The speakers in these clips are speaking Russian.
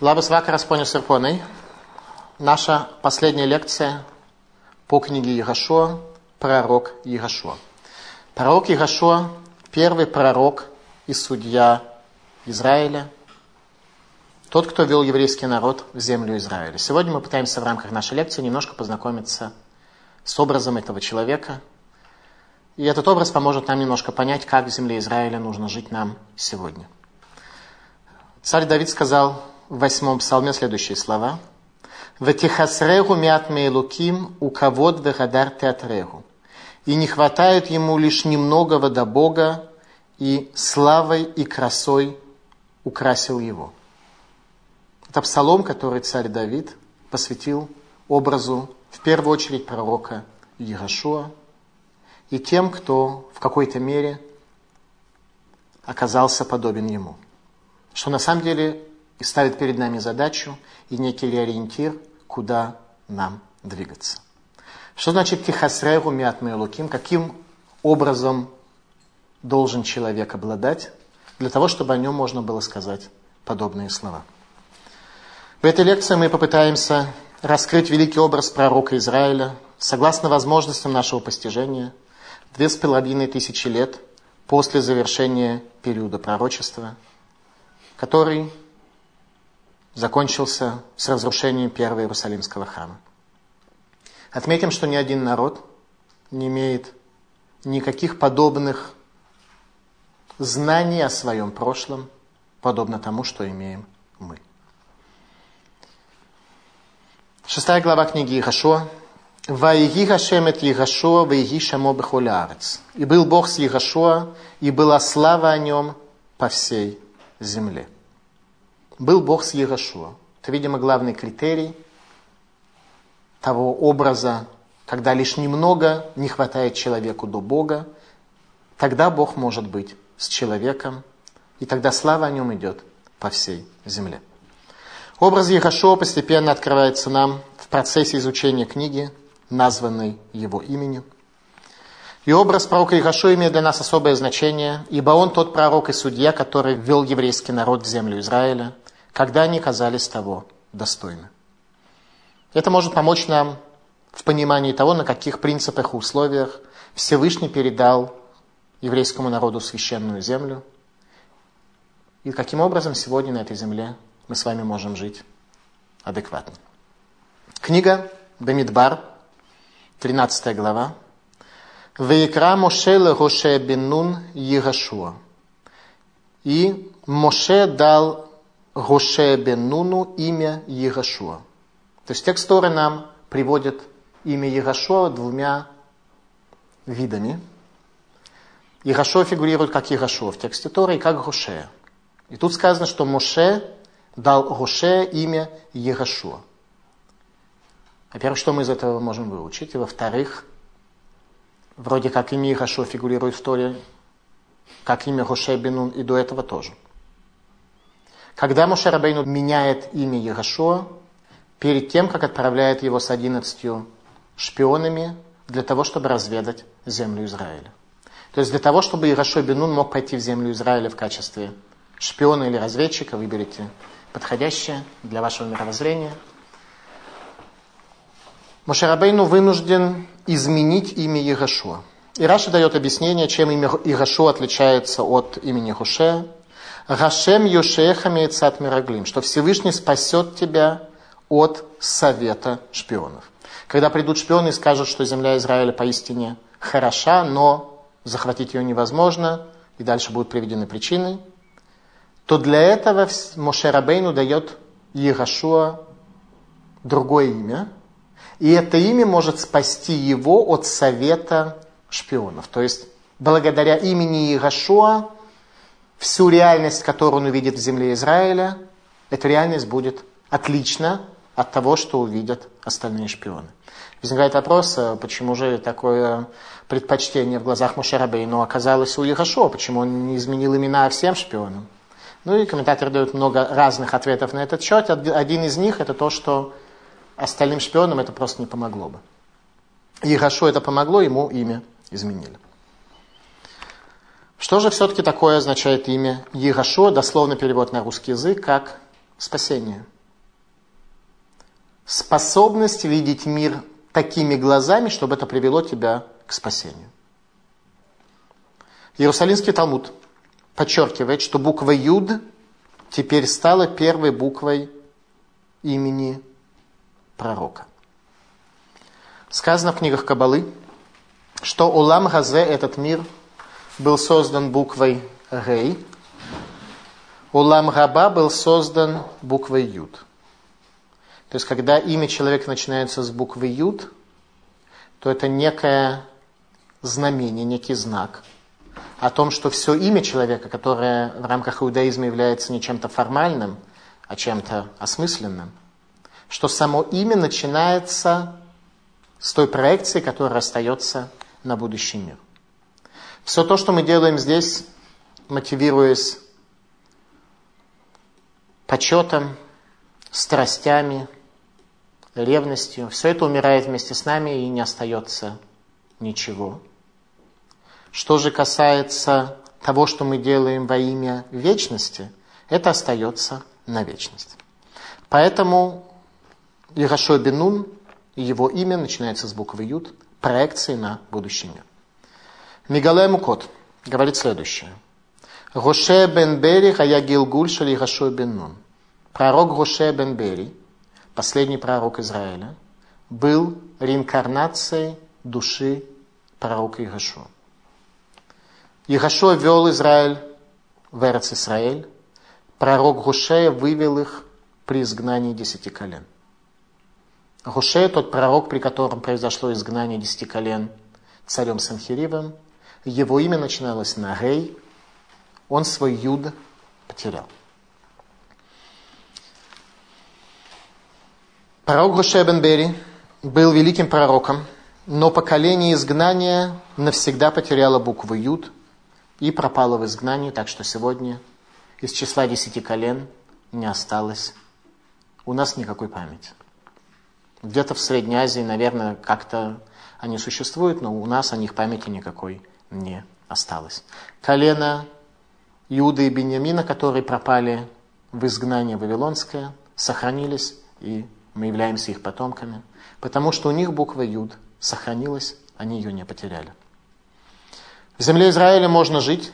Vakaras, ponios ir ponai. Наша последняя лекция по книге Егошуа, пророк Егошуа. Пророк Егошуа, первый пророк и судья Израиля, тот, кто вел еврейский народ в землю Израиля. Сегодня мы пытаемся в рамках нашей лекции немножко познакомиться с образом этого человека. И этот образ поможет нам немножко понять, как в земле Израиля нужно жить нам сегодня. Царь Давид сказал в восьмом псалме следующие слова. «Ватихасрегу мят мейлуким у кавод вегадар театрегу». И не хватает ему лишь немногого до Бога, и славой и красой украсил его. Это псалом, который царь Давид посвятил образу, в первую очередь, пророка Ярошуа и тем, кто в какой-то мере оказался подобен ему. Что на самом деле и ставит перед нами задачу и некий ориентир, куда нам двигаться. Что значит тихасрегу мятмы луким? Каким образом должен человек обладать для того, чтобы о нем можно было сказать подобные слова? В этой лекции мы попытаемся раскрыть великий образ пророка Израиля согласно возможностям нашего постижения две с половиной тысячи лет после завершения периода пророчества, который закончился с разрушением первого Иерусалимского храма. Отметим, что ни один народ не имеет никаких подобных знаний о своем прошлом, подобно тому, что имеем мы. Шестая глава книги Ихашуа. «Ваиги Хашемет Егашуа, ваиги Шамо Бехулярец». «И был Бог с Егашуа, и была слава о нем по всей земле» был Бог с Егошуа. Это, видимо, главный критерий того образа, когда лишь немного не хватает человеку до Бога, тогда Бог может быть с человеком, и тогда слава о нем идет по всей земле. Образ Ехашуа постепенно открывается нам в процессе изучения книги, названной его именем. И образ пророка Ехашуа имеет для нас особое значение, ибо он тот пророк и судья, который ввел еврейский народ в землю Израиля – когда они казались того достойны. Это может помочь нам в понимании того, на каких принципах и условиях Всевышний передал еврейскому народу священную землю, и каким образом сегодня на этой земле мы с вами можем жить адекватно. Книга Бемидбар, 13 глава. Вейкра Моше Лероше Беннун Егашуа. И Моше дал Гоше бен Нуну имя Егошуа. То есть текст Торы нам приводит имя Егошуа двумя видами. Егошуа фигурирует как Егошуа в тексте Торы и как Гоше. И тут сказано, что Моше дал Гоше имя Егошуа. Во-первых, что мы из этого можем выучить? И во-вторых, вроде как имя Егошуа фигурирует в Торе, как имя Гоше Бенун и до этого тоже – когда Мушарабейну меняет имя Егошуа, перед тем, как отправляет его с одиннадцатью шпионами для того, чтобы разведать землю Израиля. То есть для того, чтобы Ирашой Бенун мог пойти в землю Израиля в качестве шпиона или разведчика, выберите подходящее для вашего мировоззрения. Мошарабейну вынужден изменить имя Егошуа. И Раша дает объяснение, чем имя Егошуа отличается от имени Хушея. Гашем Йошехами Цат Мираглим, что Всевышний спасет тебя от совета шпионов. Когда придут шпионы и скажут, что земля Израиля поистине хороша, но захватить ее невозможно, и дальше будут приведены причины, то для этого Моше Рабейну дает Егашуа другое имя, и это имя может спасти его от совета шпионов. То есть, благодаря имени Егашуа всю реальность, которую он увидит в земле Израиля, эта реальность будет отлична от того, что увидят остальные шпионы. Возникает вопрос, а почему же такое предпочтение в глазах Мушарабейну оказалось у Ехашо, почему он не изменил имена всем шпионам. Ну и комментаторы дают много разных ответов на этот счет. Один из них это то, что остальным шпионам это просто не помогло бы. Ехашо это помогло, ему имя изменили. Что же все-таки такое означает имя Егошуа, дословно перевод на русский язык, как спасение – способность видеть мир такими глазами, чтобы это привело тебя к спасению. Иерусалимский Талмуд подчеркивает, что буква Юд теперь стала первой буквой имени пророка. Сказано в книгах Кабалы, что Улам Газе, этот мир, был создан буквой Гей, Улам Габа был создан буквой Юд. То есть, когда имя человека начинается с буквы Юд, то это некое знамение, некий знак о том, что все имя человека, которое в рамках иудаизма является не чем-то формальным, а чем-то осмысленным, что само имя начинается с той проекции, которая остается на будущий мир. Все то, что мы делаем здесь, мотивируясь почетом, страстями, ревностью, все это умирает вместе с нами и не остается ничего. Что же касается того, что мы делаем во имя вечности, это остается на вечность. Поэтому Ирашо Бенун, его имя начинается с буквы Юд, проекции на будущий мир. Мигале Мукот говорит следующее. Гоше бен Бери хая Гилгуль шали Ирашо Бенун. Пророк Гоше бен Бери, последний пророк Израиля, был реинкарнацией души пророка Ирашо. Ирашо вел Израиль в Эрец Израиль. Пророк Гушея вывел их при изгнании десяти колен. Гушея, тот пророк, при котором произошло изгнание десяти колен царем Санхиривом, его имя начиналось на Гей, он свой юд потерял. Пророк Гушея бен Бери был великим пророком, но поколение изгнания навсегда потеряло букву Юд и пропало в изгнании, так что сегодня из числа десяти колен не осталось у нас никакой памяти. Где-то в Средней Азии, наверное, как-то они существуют, но у нас о них памяти никакой не осталось. Колено Иуда и Бениамина, которые пропали в изгнание Вавилонское, сохранились, и мы являемся их потомками, потому что у них буква Юд сохранилась, они ее не потеряли. В земле Израиля можно жить,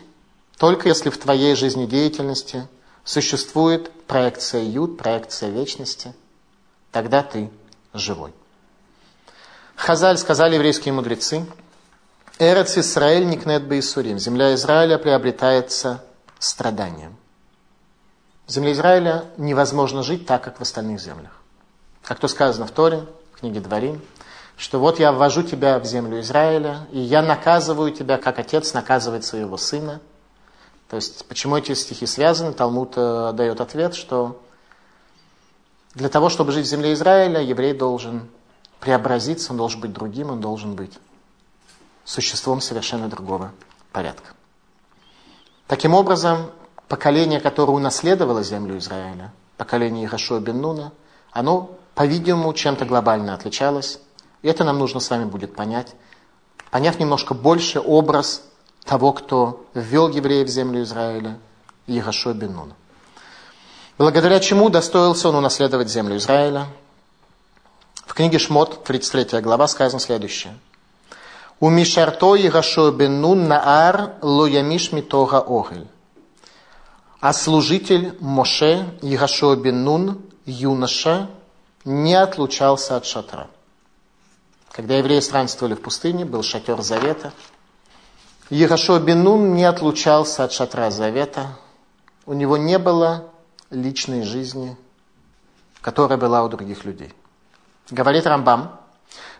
только если в твоей жизнедеятельности существует проекция Юд, проекция вечности, тогда ты живой. Хазаль сказали еврейские мудрецы, Эрец Исраэль никнет Бейсурим. Земля Израиля приобретается страданием. В земле Израиля невозможно жить так, как в остальных землях. Как то сказано в Торе, в книге Дворим, что вот я ввожу тебя в землю Израиля, и я наказываю тебя, как отец наказывает своего сына. То есть, почему эти стихи связаны? Талмуд э, дает ответ, что для того, чтобы жить в земле Израиля, еврей должен преобразиться, он должен быть другим, он должен быть существом совершенно другого порядка. Таким образом, поколение, которое унаследовало землю Израиля, поколение Ирашуа бен оно, по-видимому, чем-то глобально отличалось. И это нам нужно с вами будет понять. Поняв немножко больше образ того, кто ввел евреев в землю Израиля, Ирашуа бен. Благодаря чему достоился он унаследовать землю Израиля? В книге Шмот, 33 глава, сказано следующее. У Мишарто Ирашо бен Нун Наар Лоямиш Митога Огель. А служитель Моше Ирашо бен Нун, юноша, не отлучался от шатра. Когда евреи странствовали в пустыне, был шатер Завета. Ирашо бен Нун не отлучался от шатра Завета. У него не было личной жизни, которая была у других людей. Говорит Рамбам,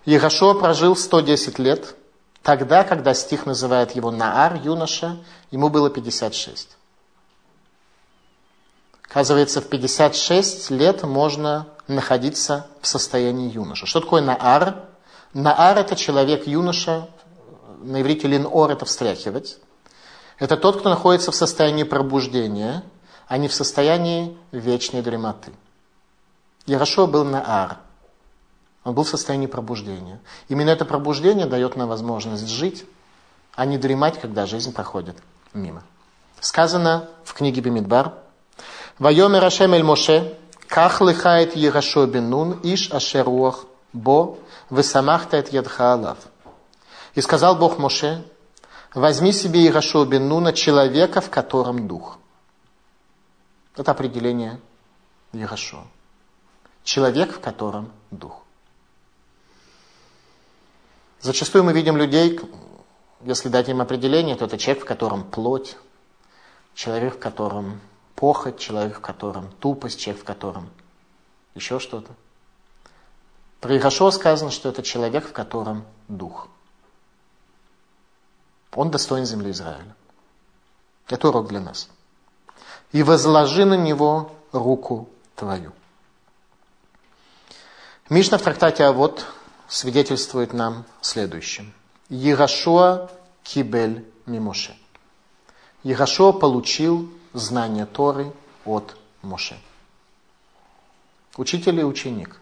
Егошуа прожил 110 лет, тогда, когда стих называет его Наар, юноша, ему было 56. Оказывается, в 56 лет можно находиться в состоянии юноша. Что такое Наар? Наар – это человек, юноша, на иврите линор – это встряхивать. Это тот, кто находится в состоянии пробуждения – а не в состоянии вечной дремоты. Ярошо был на ар. Он был в состоянии пробуждения. Именно это пробуждение дает нам возможность жить, а не дремать, когда жизнь проходит мимо. Сказано в книге Бимидбар, «Вайомер Ашем эль Моше, Ках лыхает Егашо бен иш ашеруах бо, высамахтает ядха алав. И сказал Бог Моше, возьми себе Егашо бен Нуна, человека, в котором дух. Это определение Егашо. Человек, в котором дух. Зачастую мы видим людей, если дать им определение, то это человек, в котором плоть, человек, в котором похоть, человек, в котором тупость, человек, в котором еще что-то. Про Игашо сказано, что это человек, в котором дух. Он достоин земли Израиля. Это урок для нас. И возложи на него руку твою. Мишна в трактате А вот свидетельствует нам следующим. Егашуа кибель мимоше. Егашуа получил знание Торы от Моше. Учитель и ученик.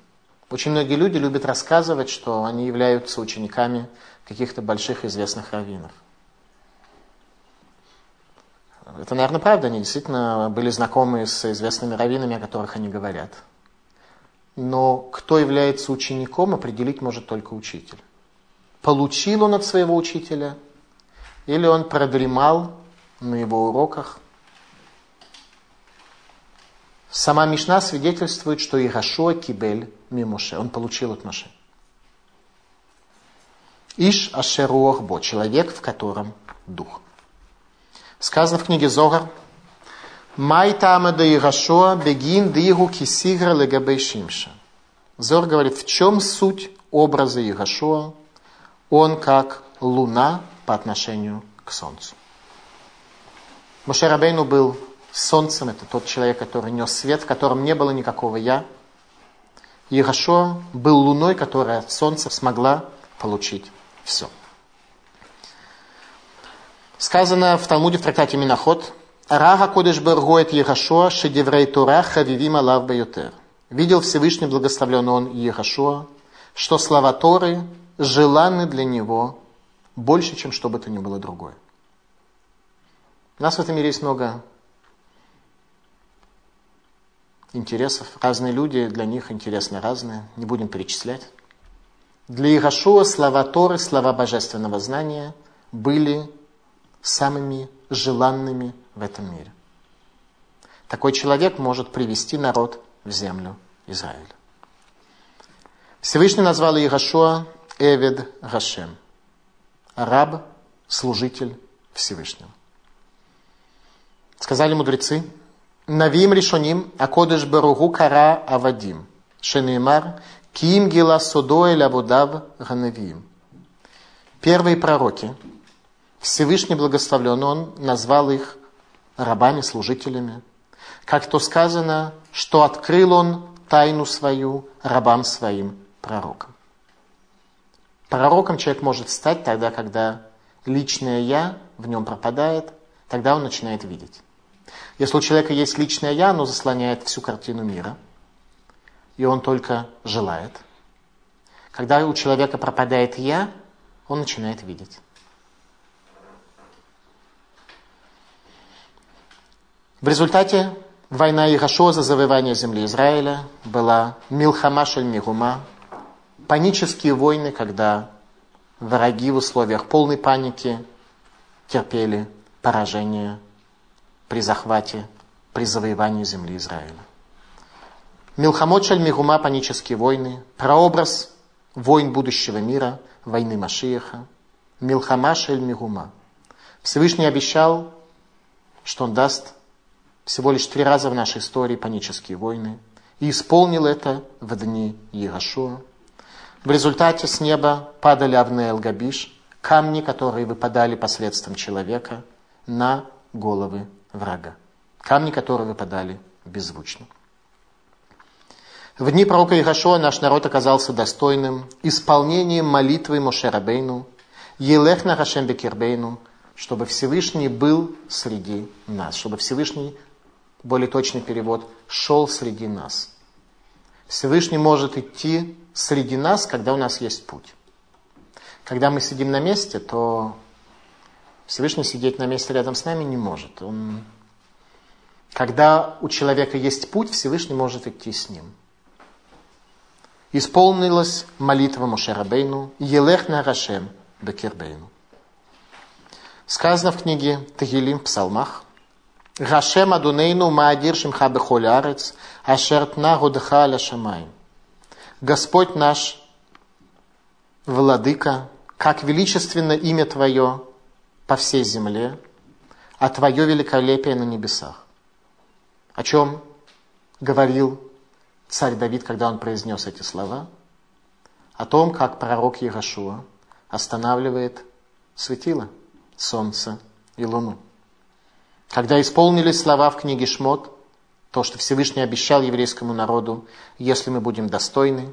Очень многие люди любят рассказывать, что они являются учениками каких-то больших известных раввинов. Это, наверное, правда. Они действительно были знакомы с известными раввинами, о которых они говорят. Но кто является учеником, определить может только учитель. Получил он от своего учителя, или он продремал на его уроках. Сама Мишна свидетельствует, что Ирашуа Кибель Мимоше, он получил от Моше. Иш Ашеруах Бо, человек, в котором дух. Сказано в книге Зогар, Май тама да Ирашуа бегин дигу кисигра легабей шимша. Зор говорит, в чем суть образа Ирашуа? Он как луна по отношению к солнцу. Мошерабейну был солнцем, это тот человек, который нес свет, в котором не было никакого «я». Егошо был луной, которая от солнца смогла получить все. Сказано в Талмуде в трактате Миноход, Рага Кодыш Бергоет Егошуа Шедеврей Тура Хавивим Алав Баютер. Видел Всевышний благословлен он Егошуа, что слова Торы желанны для него больше, чем что бы то ни было другое. У нас в этом мире есть много интересов. Разные люди, для них интересны разные. Не будем перечислять. Для Ирашуа слова Торы, слова божественного знания были самыми желанными в этом мире. Такой человек может привести народ в землю Израиля. Всевышний назвал Ирашуа Эвед Гашем. Раб, служитель Всевышнего. Сказали мудрецы, Навим решоним, акодыш баругу кара авадим. Шенеймар, ким гила содоэль авудав ганавиим. Первые пророки, Всевышний благословлен, Он назвал их рабами, служителями. Как то сказано, что открыл Он тайну свою рабам своим пророкам. Пророком человек может стать тогда, когда личное «я» в нем пропадает, тогда он начинает видеть. Если у человека есть личное «я», оно заслоняет всю картину мира, и он только желает. Когда у человека пропадает «я», он начинает видеть. В результате война Ирашо за завоевание земли Израиля была Милхама Мигума, панические войны, когда враги в условиях полной паники терпели поражение при захвате, при завоевании земли Израиля. Милхамот Мигума, панические войны, прообраз войн будущего мира, войны Машиеха. Милхама Мигума. Всевышний обещал, что он даст всего лишь три раза в нашей истории панические войны, и исполнил это в дни Егошуа. В результате с неба падали Авне Габиш, камни, которые выпадали последствием человека на головы врага. Камни, которые выпадали беззвучно. В дни пророка Ихашуа наш народ оказался достойным исполнением молитвы Мошерабейну, Елех на Хашем Бекербейну, чтобы Всевышний был среди нас, чтобы Всевышний, более точный перевод, шел среди нас. Всевышний может идти среди нас, когда у нас есть путь. Когда мы сидим на месте, то Всевышний сидеть на месте рядом с нами не может. Он Когда у человека есть путь, Всевышний может идти с ним. Исполнилась молитва Мушерабейну «Елех на Рашем Бекербейну». Сказано в книге Тагилим в псалмах «Рашем Адунейну Маадир Шимха Бехоль Арец, Ашертна Гудха Аля Шамаем». Господь наш, Владыка, как величественно имя Твое по всей земле, а Твое великолепие на небесах. О чем говорил царь Давид, когда он произнес эти слова? О том, как пророк Ярошуа останавливает светило, солнце и луну. Когда исполнились слова в книге Шмот, то, что Всевышний обещал еврейскому народу, если мы будем достойны.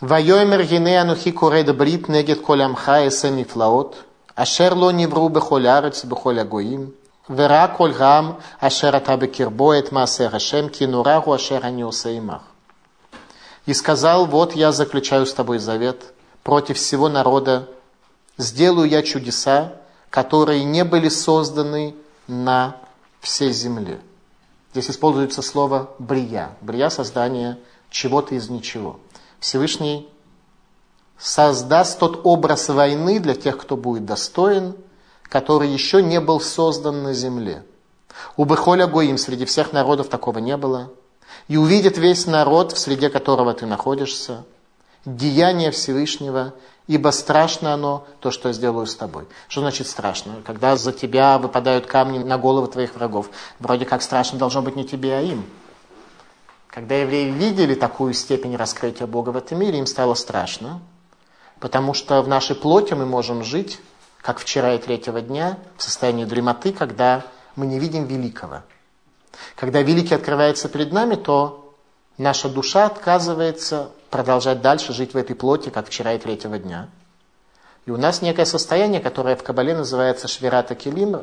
«Вайомер гене анухи куред брит негет коль амха эсэм и флаот, ашер ло невру бехоль арец бехоль агоим, вера коль гам ашер ата бекирбо эт маасе хашем, ки нураху ашер ани имах». И сказал, вот я заключаю с тобой завет против всего народа, сделаю я чудеса, которые не были созданы на всей земле. Здесь используется слово «брия». «Брия» – создание чего-то из ничего. Всевышний создаст тот образ войны для тех, кто будет достоин – который еще не был создан на земле. У Бехоля Гоим среди всех народов такого не было. И увидит весь народ, в среде которого ты находишься, деяние Всевышнего, ибо страшно оно, то, что я сделаю с тобой. Что значит страшно? Когда за тебя выпадают камни на головы твоих врагов, вроде как страшно должно быть не тебе, а им. Когда евреи видели такую степень раскрытия Бога в этом мире, им стало страшно, потому что в нашей плоти мы можем жить как вчера и третьего дня, в состоянии дремоты, когда мы не видим великого. Когда великий открывается перед нами, то наша душа отказывается продолжать дальше жить в этой плоти, как вчера и третьего дня. И у нас некое состояние, которое в Кабале называется швирата келим.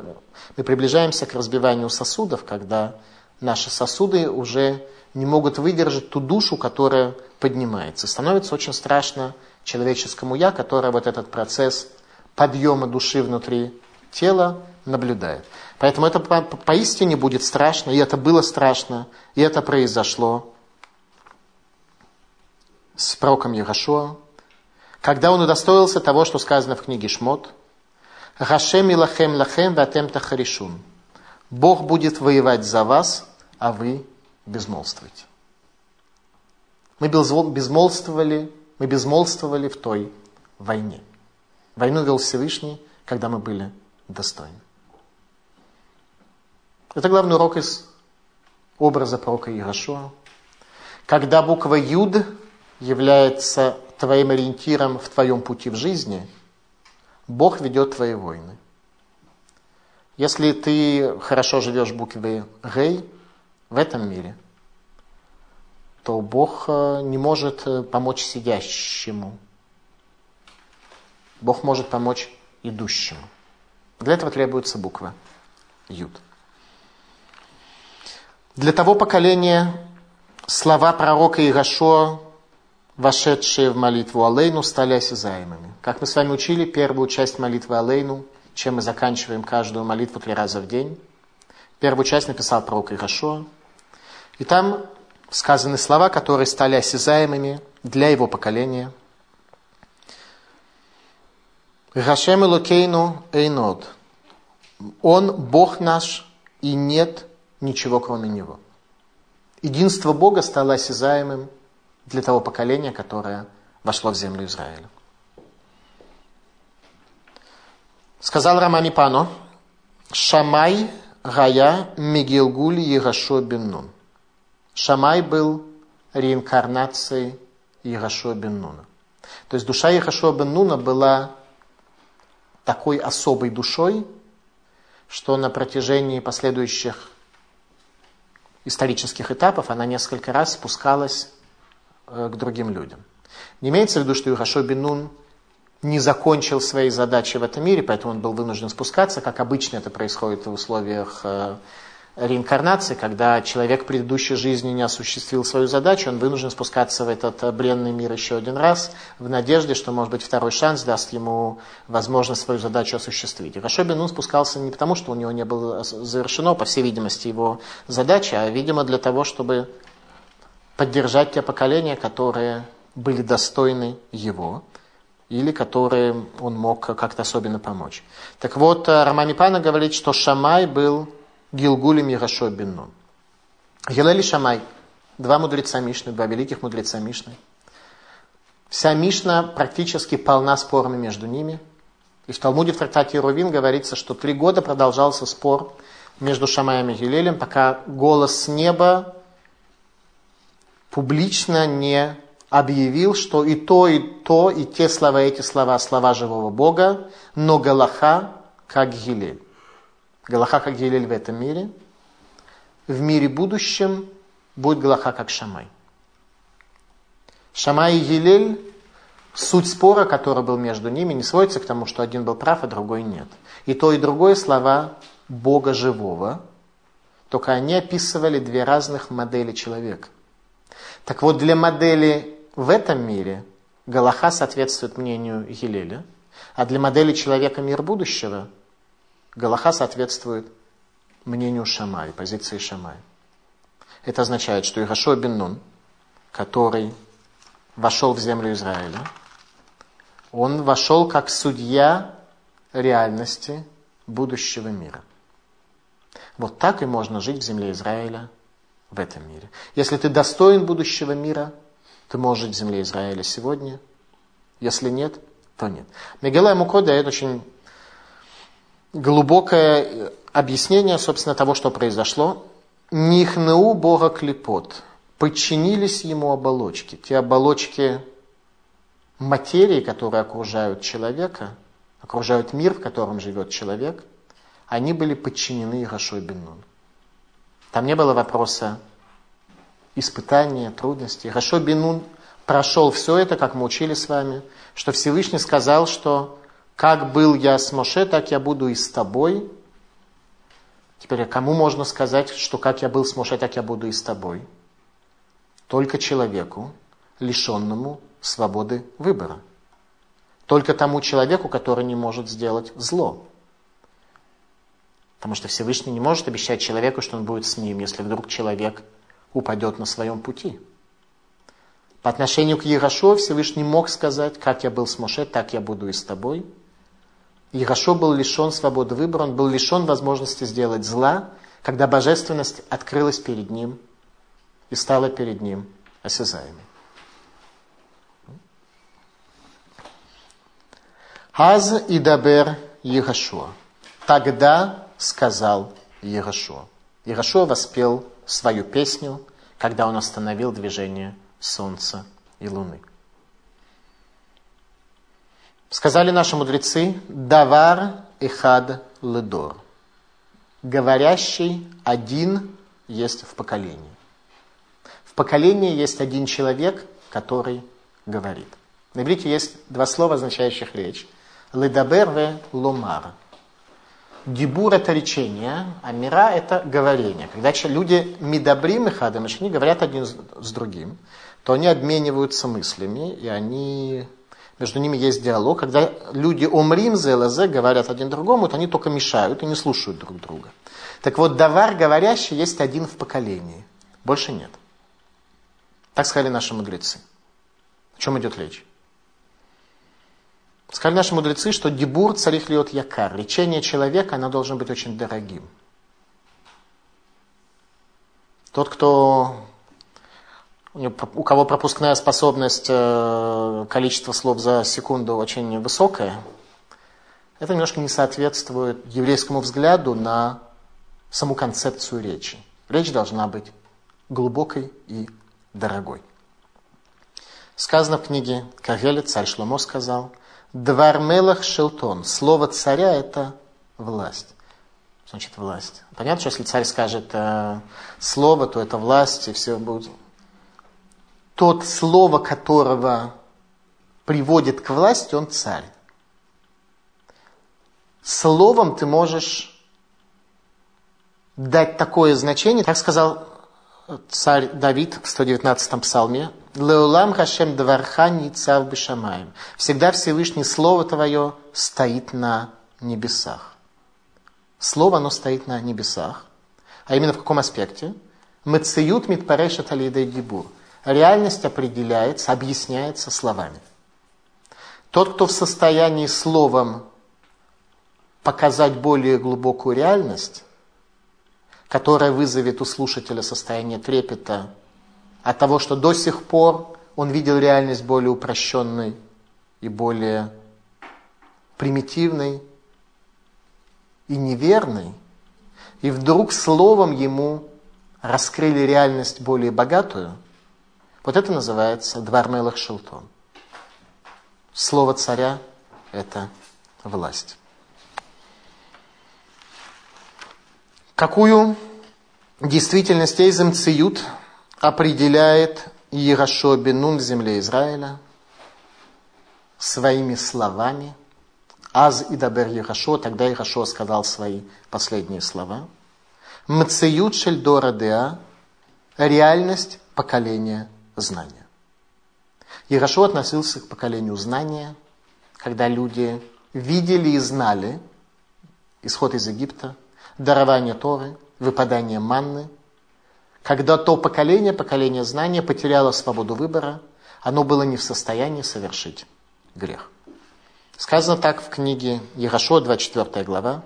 Мы приближаемся к разбиванию сосудов, когда наши сосуды уже не могут выдержать ту душу, которая поднимается. Становится очень страшно человеческому я, которое вот этот процесс подъема души внутри тела наблюдает. Поэтому это по поистине будет страшно, и это было страшно, и это произошло с пророком Ярошуа, когда он удостоился того, что сказано в книге Шмот, «Рашем и лахем лахем ватем тахаришун». Бог будет воевать за вас, а вы безмолвствуете. Мы безмолвствовали, мы безмолвствовали в той войне. Войну вел Всевышний, когда мы были достойны. Это главный урок из образа пророка Иерошуа. Когда буква Юд является твоим ориентиром в твоем пути в жизни, Бог ведет твои войны. Если ты хорошо живешь буквой Гей в этом мире, то Бог э, не может э, помочь сидящему Бог может помочь идущему. Для этого требуется буква Юд. Для того поколения слова пророка Игашуа, вошедшие в молитву Алейну, стали осязаемыми. Как мы с вами учили первую часть молитвы Алейну, чем мы заканчиваем каждую молитву три раза в день. Первую часть написал пророк Игашуа. И там сказаны слова, которые стали осязаемыми для его поколения – Гашем Элокейну Эйнод. Он Бог наш, и нет ничего кроме Него. Единство Бога стало осязаемым для того поколения, которое вошло в землю Израиля. Сказал Рамани Пано, Шамай Гая Мигилгуль Егашо Бен Шамай был реинкарнацией Егашо Бен То есть душа Егашо Бен была такой особой душой, что на протяжении последующих исторических этапов она несколько раз спускалась к другим людям. Не имеется в виду, что Юхашо Бенун не закончил свои задачи в этом мире, поэтому он был вынужден спускаться, как обычно это происходит в условиях э, реинкарнации, когда человек в предыдущей жизни не осуществил свою задачу, он вынужден спускаться в этот э, бренный мир еще один раз, в надежде, что, может быть, второй шанс даст ему возможность свою задачу осуществить. И Рашо Бенун спускался не потому, что у него не было завершено, по всей видимости, его задача, а, видимо, для того, чтобы поддержать те поколения, которые были достойны его, или которые он мог как-то особенно помочь. Так вот, э, Рамамипана говорит, что Шамай был Гилгулем Ярашо бен Нун. Гилели Шамай, два мудреца Мишны, два великих мудреца Мишны. Вся Мишна практически полна спорами между ними. И в Талмуде в трактате Рувин говорится, что три года продолжался спор между Шамаем и Гилелем, пока голос неба публично не объявил, что и то, и то, и те слова, эти слова, слова живого Бога, но Галаха, как Гилель. Галаха как Гилель в этом мире. В мире будущем будет Галаха как Шамай. Шамай и Гилель, суть спора, который был между ними, не сводится к тому, что один был прав, а другой нет. И то, и другое слова Бога живого, только они описывали две разных модели человека. Так вот, для модели в этом мире Галаха соответствует мнению Гилеля, а для модели человека мир будущего – Галаха соответствует мнению Шамай, позиции Шамай. Это означает, что Ирашо бен Нун, который вошел в землю Израиля, он вошел как судья реальности будущего мира. Вот так и можно жить в земле Израиля в этом мире. Если ты достоин будущего мира, ты можешь жить в земле Израиля сегодня. Если нет, то нет. Мегела Муко дает очень глубокое объяснение, собственно, того, что произошло. Нихнеу Бога клепот. Подчинились ему оболочки. Те оболочки материи, которые окружают человека, окружают мир, в котором живет человек, они были подчинены Ирашой Беннун. Там не было вопроса испытания, трудностей. Ирашой Беннун прошел все это, как мы учили с вами, что Всевышний сказал, что как был я с Моше, так я буду и с тобой. Теперь, а кому можно сказать, что как я был с Моше, так я буду и с тобой? Только человеку, лишенному свободы выбора. Только тому человеку, который не может сделать зло. Потому что Всевышний не может обещать человеку, что он будет с ним, если вдруг человек упадет на своем пути. По отношению к Ярошо Всевышний мог сказать, как я был с Моше, так я буду и с тобой – Ирашо был лишен свободы выбора, он был лишен возможности сделать зла, когда божественность открылась перед ним и стала перед ним осязаемой. Аз и дабер Егошуа. Тогда сказал Егошуа. Егошуа воспел свою песню, когда он остановил движение солнца и луны. Сказали наши мудрецы, давар и хад ледор. Говорящий один есть в поколении. В поколении есть один человек, который говорит. На иврите есть два слова, означающих речь. Ледабер ве ломар. Дибур – это речение, а мира – это говорение. Когда люди медабрим и хадам, они говорят один с другим, то они обмениваются мыслями, и они между ними есть диалог. Когда люди омрим зелазе говорят один другому, то они только мешают и не слушают друг друга. Так вот, давар говорящий есть один в поколении. Больше нет. Так сказали наши мудрецы. О чем идет речь? Сказали наши мудрецы, что дебур царих льет якар. Речение человека, оно должно быть очень дорогим. Тот, кто у кого пропускная способность, э, количество слов за секунду очень высокое, это немножко не соответствует еврейскому взгляду на саму концепцию речи. Речь должна быть глубокой и дорогой. Сказано в книге Кагеля, царь Шломо сказал, «Двармелах шелтон». Слово царя – это власть. Значит, власть. Понятно, что если царь скажет э, слово, то это власть, и все будет тот, слово которого приводит к власти, он царь. Словом ты можешь дать такое значение, так сказал царь Давид в 119-м псалме, «Леулам хашем дварха ницав бешамаем». Всегда Всевышний Слово Твое стоит на небесах. Слово, оно стоит на небесах. А именно в каком аспекте? Мациют митпарешет алидей дибур. Реальность определяется, объясняется словами. Тот, кто в состоянии словом показать более глубокую реальность, которая вызовет у слушателя состояние трепета от того, что до сих пор он видел реальность более упрощенной и более примитивной и неверной, и вдруг словом ему раскрыли реальность более богатую, вот это называется Двармелах Шелтон. Слово царя – это власть. Какую действительность Эйзем Циют определяет Иерошо Бенун в земле Израиля своими словами. Аз и Дабер Иерошо, тогда Иерошо сказал свои последние слова. Мциют Шельдора Деа, реальность поколения знания. Иерошо относился к поколению знания, когда люди видели и знали исход из Египта, дарование Торы, выпадание манны, когда то поколение, поколение знания потеряло свободу выбора, оно было не в состоянии совершить грех. Сказано так в книге Егошо, 24 глава.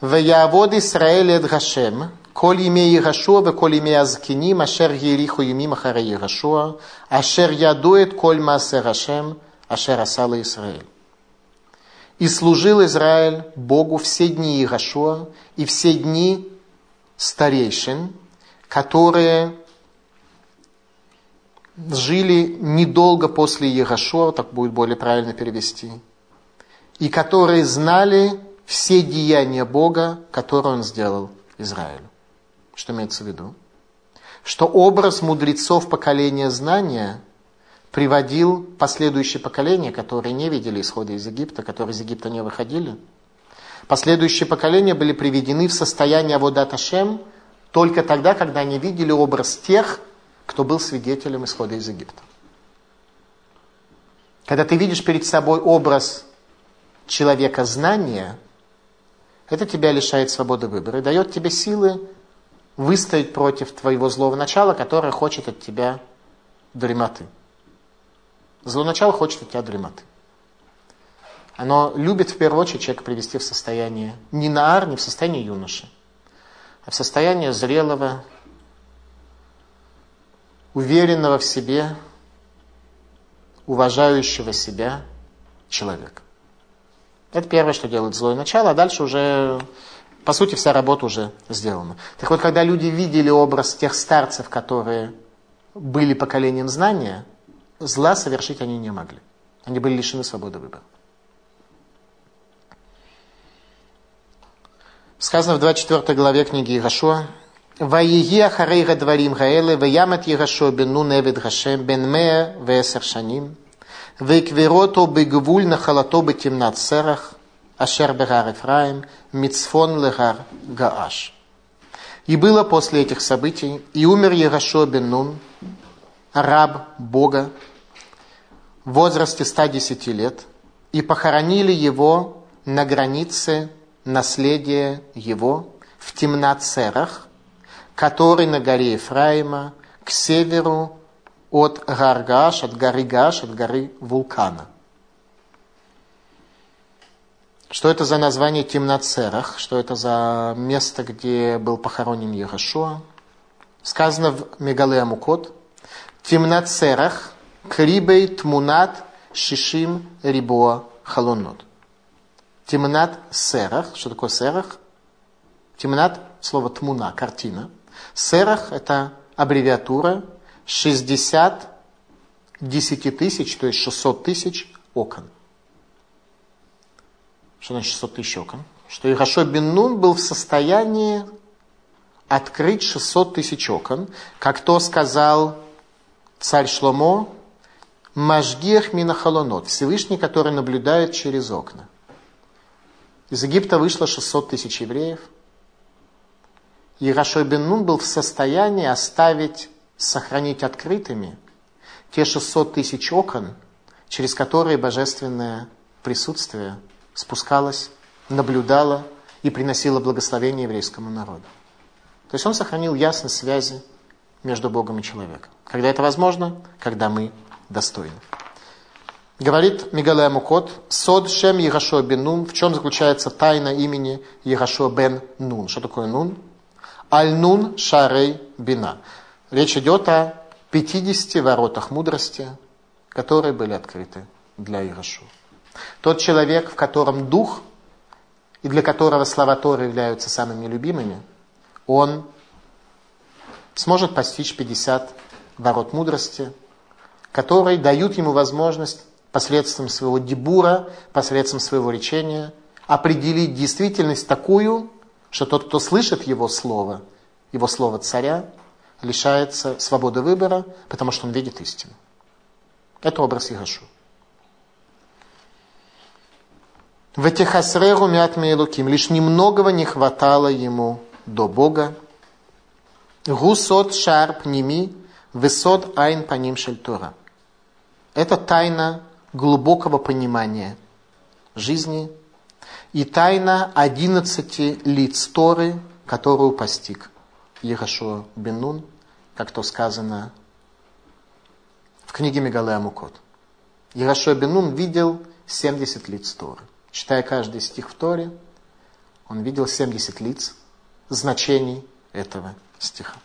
«Ваявод Исраэль эд Гашем, коль име Егошуа, ве коль име Азкиним, ашер ериху юмим ахаре Егошуа, ашер ядует коль маасер Гашем, ашер асала Исраэль». И служил Израиль Богу все дни Иерошуа и все дни старейшин, которые жили недолго после Иерошуа, так будет более правильно перевести, и которые знали все деяния Бога, которые Он сделал Израилю. Что имеется в виду? Что образ мудрецов поколения знания приводил последующее поколение, которые не видели исхода из Египта, которые из Египта не выходили. Последующие поколения были приведены в состояние Аводат Ашем только тогда, когда они видели образ тех, кто был свидетелем исхода из Египта. Когда ты видишь перед собой образ человека знания, это тебя лишает свободы выбора и дает тебе силы выстоять против твоего злого начала, которое хочет от тебя дремоты. Зло начало хочет от тебя дремоты. Оно любит в первую очередь человека привести в состояние не наар, не в состояние юноши, а в состояние зрелого, уверенного в себе, уважающего себя человека. Это первое, что делает злое начало, а дальше уже, по сути, вся работа уже сделана. Так вот, когда люди видели образ тех старцев, которые были поколением знания, зла совершить они не могли. Они были лишены свободы выбора. сказано в 24 главе книги Ирошуа, «Ваиги ахарей гадварим гаэле, ваямат Ирошуа бен нун эвид гашем, бен мея весер шаним, векверото бегвуль нахалато бетимнат серах, ашер бегар Ефраим, мицфон легар гааш». И было после этих событий, и умер Ярошо бен Нун, раб Бога, в возрасте 110 лет, и похоронили его на границе наследие его в Темнацерах, который на горе Ефраима к северу от Гаргаш, от горы Гаш, от горы вулкана. Что это за название Темнацерах? Что это за место, где был похоронен Ярошуа? Сказано в Мегале Амукот. Темнацерах крибей тмунат шишим рибоа халонот. Темнат серах. Что такое серах? Темнат, слово тмуна, картина. Серах – это аббревиатура 60 10 тысяч, то есть 600 тысяч окон. Что значит 600 тысяч окон? Что Ирашо бен Нун был в состоянии открыть 600 тысяч окон, как то сказал царь Шломо, Машгех Минахалонот, Всевышний, который наблюдает через окна. Из Египта вышло 600 тысяч евреев. Ирашой бен Нун был в состоянии оставить, сохранить открытыми те 600 тысяч окон, через которые божественное присутствие спускалось, наблюдало и приносило благословение еврейскому народу. То есть он сохранил ясность связи между Богом и человеком. Когда это возможно? Когда мы достойны. Говорит Мигале Мукот, Сод Шем Егашо бен Нун, в чем заключается тайна имени Егашо бен Нун. Что такое Нун? Аль-Нун Шарей Бина. Речь идет о 50 воротах мудрости, которые были открыты для Егашо. Тот человек, в котором дух, и для которого слова Торы являются самыми любимыми, он сможет постичь 50 ворот мудрости, которые дают ему возможность посредством своего дебура, посредством своего речения, определить действительность такую, что тот, кто слышит его слово, его слово царя, лишается свободы выбора, потому что он видит истину. Это образ Игашу. В этих асреру мят луким лишь немногого не хватало ему до Бога. Гусот шарп ними, высот айн по ним шельтура. Это тайна глубокого понимания жизни и тайна одиннадцати лиц Торы, которую постиг Ехашуа Бенун, как то сказано в книге Мегалея Мукот. Ехашуа Бенун видел 70 лиц Торы. Читая каждый стих в Торе, он видел 70 лиц, значений этого стиха.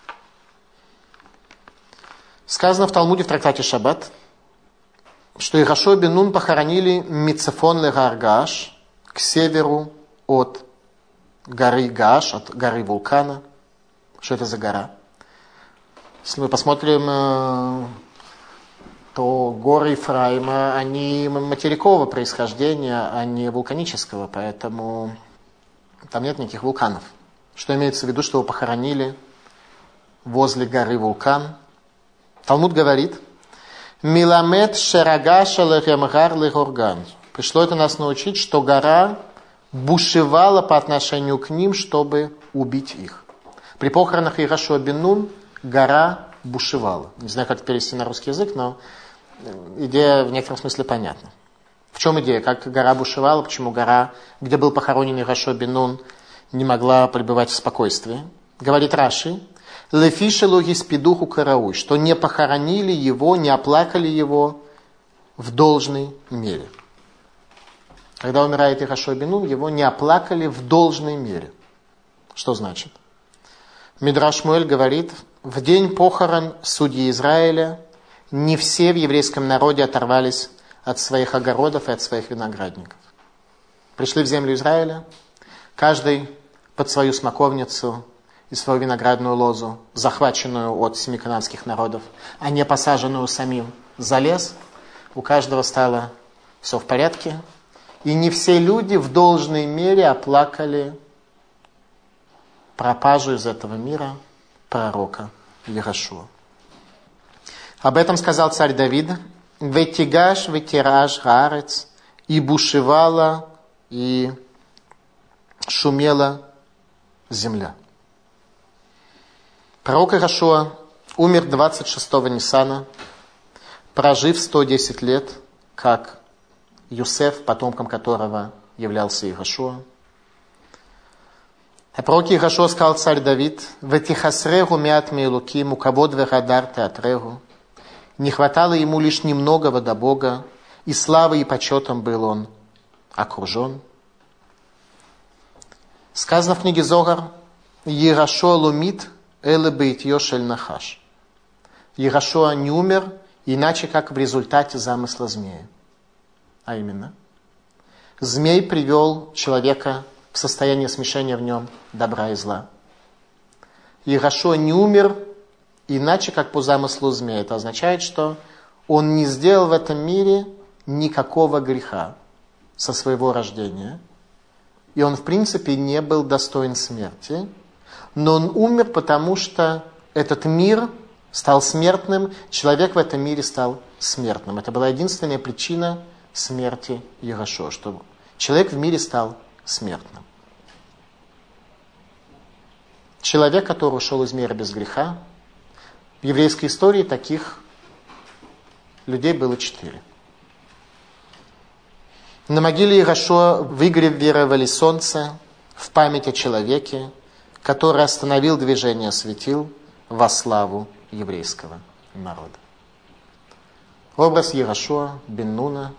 Сказано в Талмуде в трактате Шаббат, что Ирашо бен Нун похоронили Мицефон Легаргаш к северу от горы Гаш, от горы вулкана. Что это за гора? Если мы посмотрим, э, то горы Ефраима, они материкового происхождения, а не вулканического, поэтому там нет никаких вулканов. Что имеется в виду, что его похоронили возле горы вулкан? Талмуд говорит – Миламет Шерагаша Лехемгар Лехорган. Пришло это нас научить, что гора бушевала по отношению к ним, чтобы убить их. При похоронах Ирашуа Бенун гора бушевала. Не знаю, как перевести на русский язык, но идея в некотором смысле понятна. В чем идея? Как гора бушевала, почему гора, где был похоронен Ирашуа Бенун, не могла пребывать в спокойствии? Говорит Раши, Лефишелу спидуху карауй, что не похоронили его, не оплакали его в должной мере. Когда умирает Ирашой Бенун, его не оплакали в должной мере. Что значит? Мидраш Муэль говорит, в день похорон судьи Израиля не все в еврейском народе оторвались от своих огородов и от своих виноградников. Пришли в землю Израиля, каждый под свою смоковницу и свою виноградную лозу, захваченную от семи канадских народов, а не посаженную самим за лес, у каждого стало все в порядке. И не все люди в должной мере оплакали пропажу из этого мира пророка Ярошуа. Об этом сказал царь Давид. Ветигаш, ветираж, гарец, и бушевала, и шумела земля. Пророк Ирашуа умер 26-го Ниссана, прожив 110 лет, как Юсеф, потомком которого являлся Ирашуа. А пророк Ирашуа сказал царь Давид, «Ветихасрегу мят мейлуким, укавод верадар театрегу». Не хватало ему лишь немногого до Бога, и славой и почетом был он окружен. Сказано в книге Зогар, «Ерашо лумит Эле бейт Йошель Нахаш. Егошуа не умер, иначе как в результате замысла змея. А именно, змей привел человека в состояние смешения в нем добра и зла. Егошуа не умер, иначе как по замыслу змея. Это означает, что он не сделал в этом мире никакого греха со своего рождения. И он, в принципе, не был достоин смерти – но он умер, потому что этот мир стал смертным, человек в этом мире стал смертным. Это была единственная причина смерти Ярошо, что человек в мире стал смертным. Человек, который ушел из мира без греха. В еврейской истории таких людей было четыре. На могиле Ирашо в игре веровали солнце в память о человеке, который остановил движение светил во славу еврейского народа. Образ Ярошуа бен Нуна,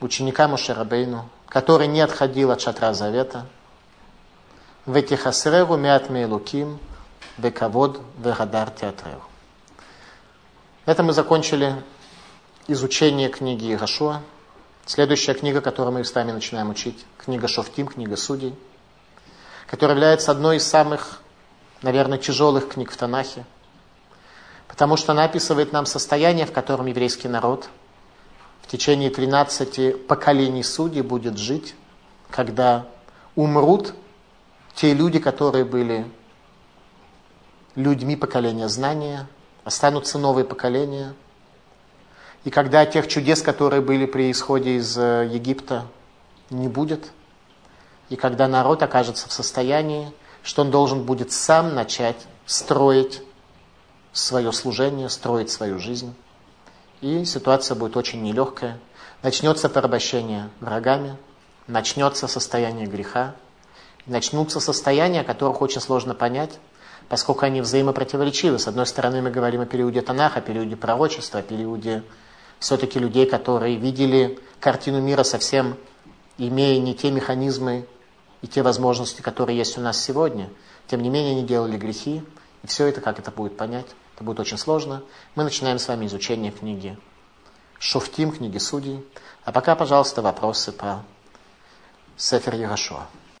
ученика Мушарабейну, который не отходил от шатра завета, в этих асреру мят луким, вековод вегадар театреру. Это мы закончили изучение книги Ярошуа. Следующая книга, которую мы с вами начинаем учить, книга Шофтим, книга Судей, которая является одной из самых, наверное, тяжелых книг в Танахе – потому что она описывает нам состояние, в котором еврейский народ в течение 13 поколений судей будет жить, когда умрут те люди, которые были людьми поколения знания, останутся новые поколения. И когда тех чудес, которые были при исходе из э, Египта, не будет, и когда народ окажется в состоянии, что он должен будет сам начать строить свое служение, строить свою жизнь. И ситуация будет очень нелегкая. Начнется порабощение врагами, начнется состояние греха, начнутся состояния, которых очень сложно понять, поскольку они взаимопротиворечивы. С одной стороны, мы говорим о периоде Танаха, о периоде пророчества, о периоде все-таки людей, которые видели картину мира совсем, имея не те механизмы и те возможности, которые есть у нас сегодня. Тем не менее, они делали грехи, и все это, как это будет понять, это будет очень сложно. Мы начинаем с вами изучение книги Шуфтим, книги Судей. А пока, пожалуйста, вопросы по Сефер Ярошуа.